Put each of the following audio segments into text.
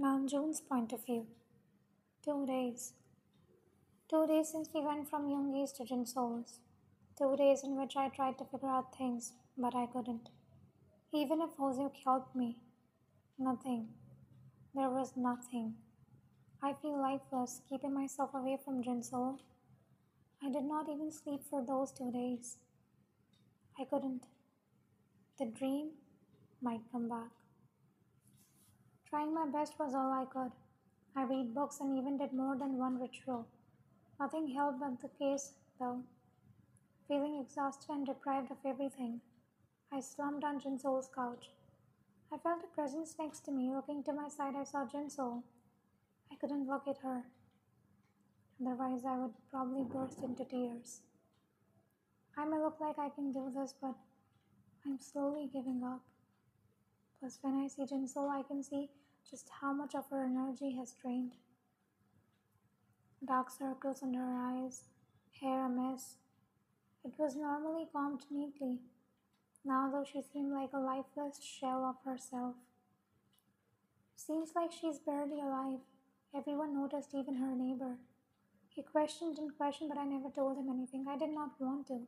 Namjoon's point of view. Two days. Two days since we went from Yoongi's to Jinsoul's. Two days in which I tried to figure out things, but I couldn't. Even if Hoseok helped me, nothing. There was nothing. I feel lifeless, keeping myself away from Jinsoul. I did not even sleep for those two days. I couldn't. The dream might come back. Trying my best was all I could. I read books and even did more than one ritual. Nothing helped but the case, though. Feeling exhausted and deprived of everything, I slumped on Jinsoul's couch. I felt a presence next to me. Looking to my side, I saw Jinsoul. I couldn't look at her. Otherwise, I would probably burst into tears. I may look like I can do this, but I'm slowly giving up. Plus, when I see Jinsoul, I can see just how much of her energy has drained. Dark circles under her eyes, hair a mess. It was normally combed neatly. Now, though, she seemed like a lifeless shell of herself. Seems like she's barely alive. Everyone noticed, even her neighbor. He questioned and questioned, but I never told him anything. I did not want to.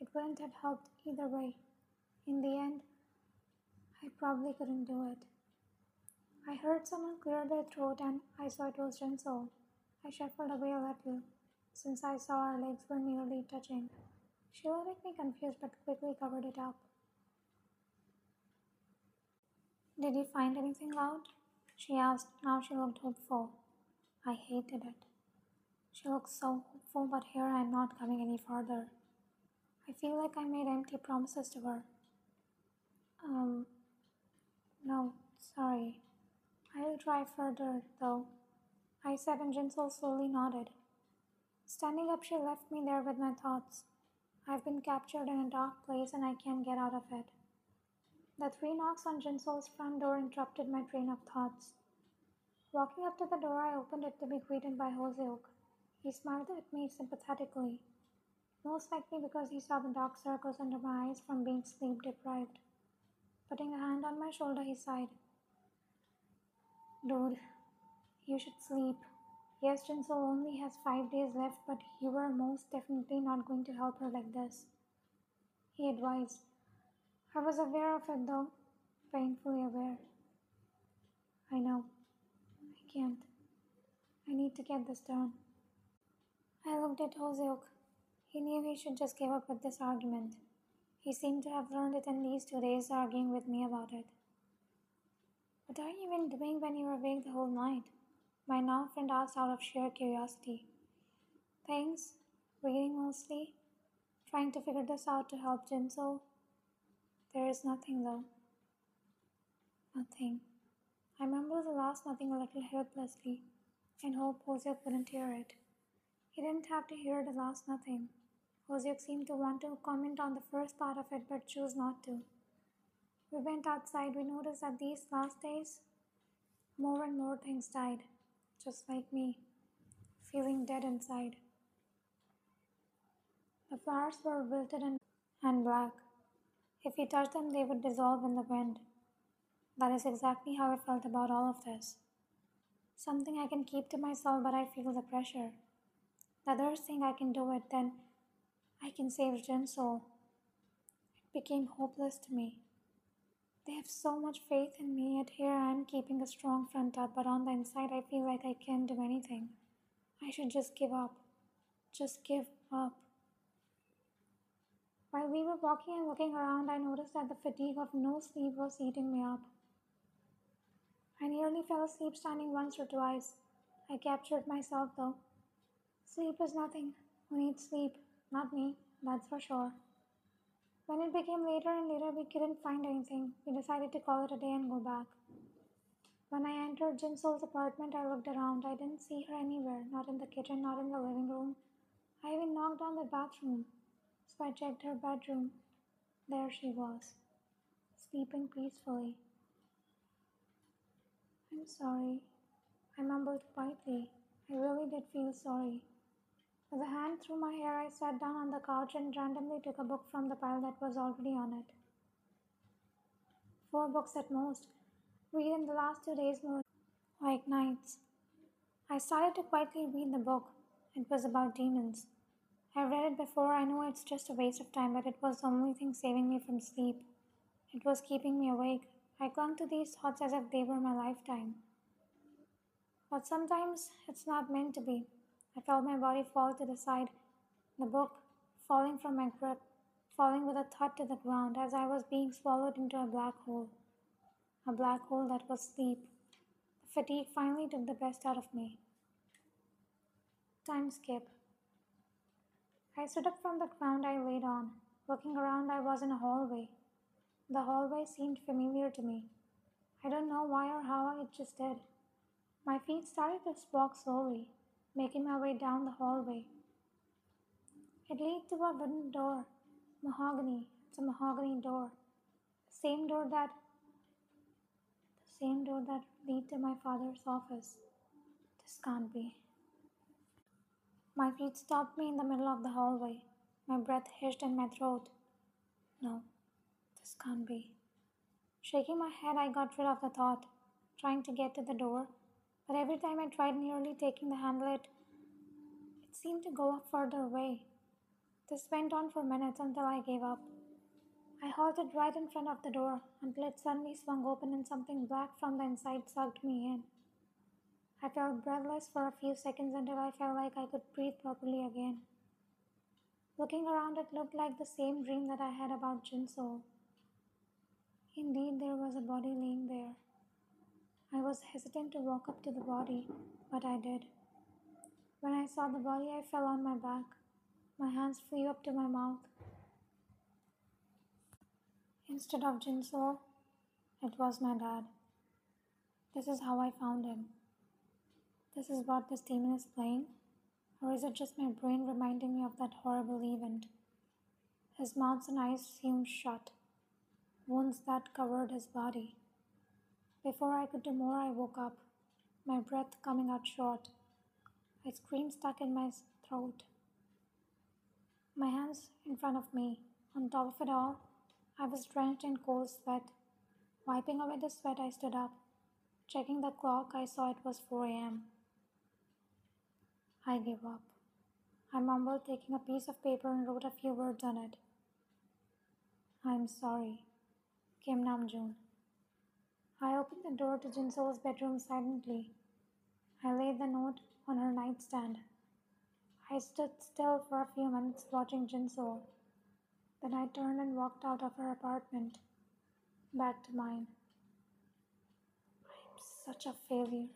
It wouldn't have helped either way. In the end, I probably couldn't do it. I heard someone clear their throat and I saw it was Jinsoul. I shuffled away a little, since I saw our legs were nearly touching. She looked at me confused but quickly covered it up. Did you find anything out? She asked. Now she looked hopeful. I hated it. She looked so hopeful, but here I am not coming any farther. I feel like I made empty promises to her. Um, no, sorry. I will try further, though. I said, and Jinsoul slowly nodded. Standing up, she left me there with my thoughts. I've been captured in a dark place and I can't get out of it. The three knocks on Jinsoul's front door interrupted my train of thoughts. Walking up to the door, I opened it to be greeted by Hoseok. He smiled at me sympathetically, most likely because he saw the dark circles under my eyes from being sleep deprived. Putting a hand on my shoulder, he sighed. Dude, you should sleep. Yes, Jinsoul only has five days left, but you are most definitely not going to help her like this. He advised. I was aware of it though, painfully aware. I know. I can't. I need to get this done. I looked at Hoseok. He knew he should just give up with this argument. He seemed to have learned it in these two days, arguing with me about it. What are you even doing when you were awake the whole night? My now friend asked out of sheer curiosity. Things, reading mostly, trying to figure this out to help Jinsoul. There is nothing though. Nothing. I mumbled the last nothing a little helplessly, in hope Hoseok wouldn't hear it. He didn't have to hear the last nothing. Hoseok seemed to want to comment on the first part of it but chose not to. We went outside. We noticed that these last days, more and more things died, just like me, feeling dead inside. The flowers were wilted and, and black. If we touched them, they would dissolve in the wind. That is exactly how I felt about all of this. Something I can keep to myself, but I feel the pressure. The others thing I can do it, then I can save Jinsoul. It became hopeless to me. They have so much faith in me, yet here I am keeping a strong front up, but on the inside I feel like I can't do anything. I should just give up. Just give up. While we were walking and looking around, I noticed that the fatigue of no sleep was eating me up. I nearly fell asleep standing once or twice. I captured myself though. Sleep is nothing. Who needs sleep? Not me, that's for sure. When it became later and later, we couldn't find anything. We decided to call it a day and go back. When I entered Jinsoul's apartment, I looked around. I didn't see her anywhere, not in the kitchen, not in the living room. I even knocked on the bathroom, so I checked her bedroom. There she was, sleeping peacefully. I'm sorry, I mumbled quietly. I really did feel sorry. With a hand through my hair, I sat down on the couch and randomly took a book from the pile that was already on it. Four books at most. Read in the last two days more. like nights. I started to quietly read the book. It was about demons. I read it before. I know it's just a waste of time, but it was the only thing saving me from sleep. It was keeping me awake. I clung to these thoughts as if they were my lifetime. But sometimes it's not meant to be. I felt my body fall to the side, the book falling from my grip, falling with a thud to the ground as I was being swallowed into a black hole. A black hole that was sleep. The fatigue finally took the best out of me. Time skip. I stood up from the ground I laid on. Looking around, I was in a hallway. The hallway seemed familiar to me. I don't know why or how, it just did. My feet started to walk slowly, making my way down the hallway. It led to a wooden door. Mahogany. It's a mahogany door. The same door that the same door that lead to my father's office. This can't be. My feet stopped me in the middle of the hallway. My breath hissed in my throat. No, this can't be. Shaking my head, I got rid of the thought, trying to get to the door, but every time I tried nearly taking the handle, it, seemed to go further away. This went on for minutes until I gave up. I halted right in front of the door until it suddenly swung open and something black from the inside sucked me in. I felt breathless for a few seconds until I felt like I could breathe properly again. Looking around, it looked like the same dream that I had about Jinso. Indeed, there was a body laying there. I was hesitant to walk up to the body, but I did. When I saw the body, I fell on my back. My hands flew up to my mouth. Instead of Jinso, it was my dad. This is how I found him. This is what this demon is playing? Or is it just my brain reminding me of that horrible event? His mouth and eyes seemed shut, wounds that covered his body. Before I could do more, I woke up, my breath coming out short. A scream stuck in my throat. My hands in front of me. On top of it all, I was drenched in cold sweat. Wiping away the sweat, I stood up. Checking the clock, I saw it was 4 a.m. I gave up. I mumbled, taking a piece of paper and wrote a few words on it. I'm sorry, Kim Namjoon. I opened the door to Jinso's bedroom silently. I laid the note on her nightstand. I stood still for a few minutes watching Jinso. Then I turned and walked out of her apartment, back to mine. I'm such a failure.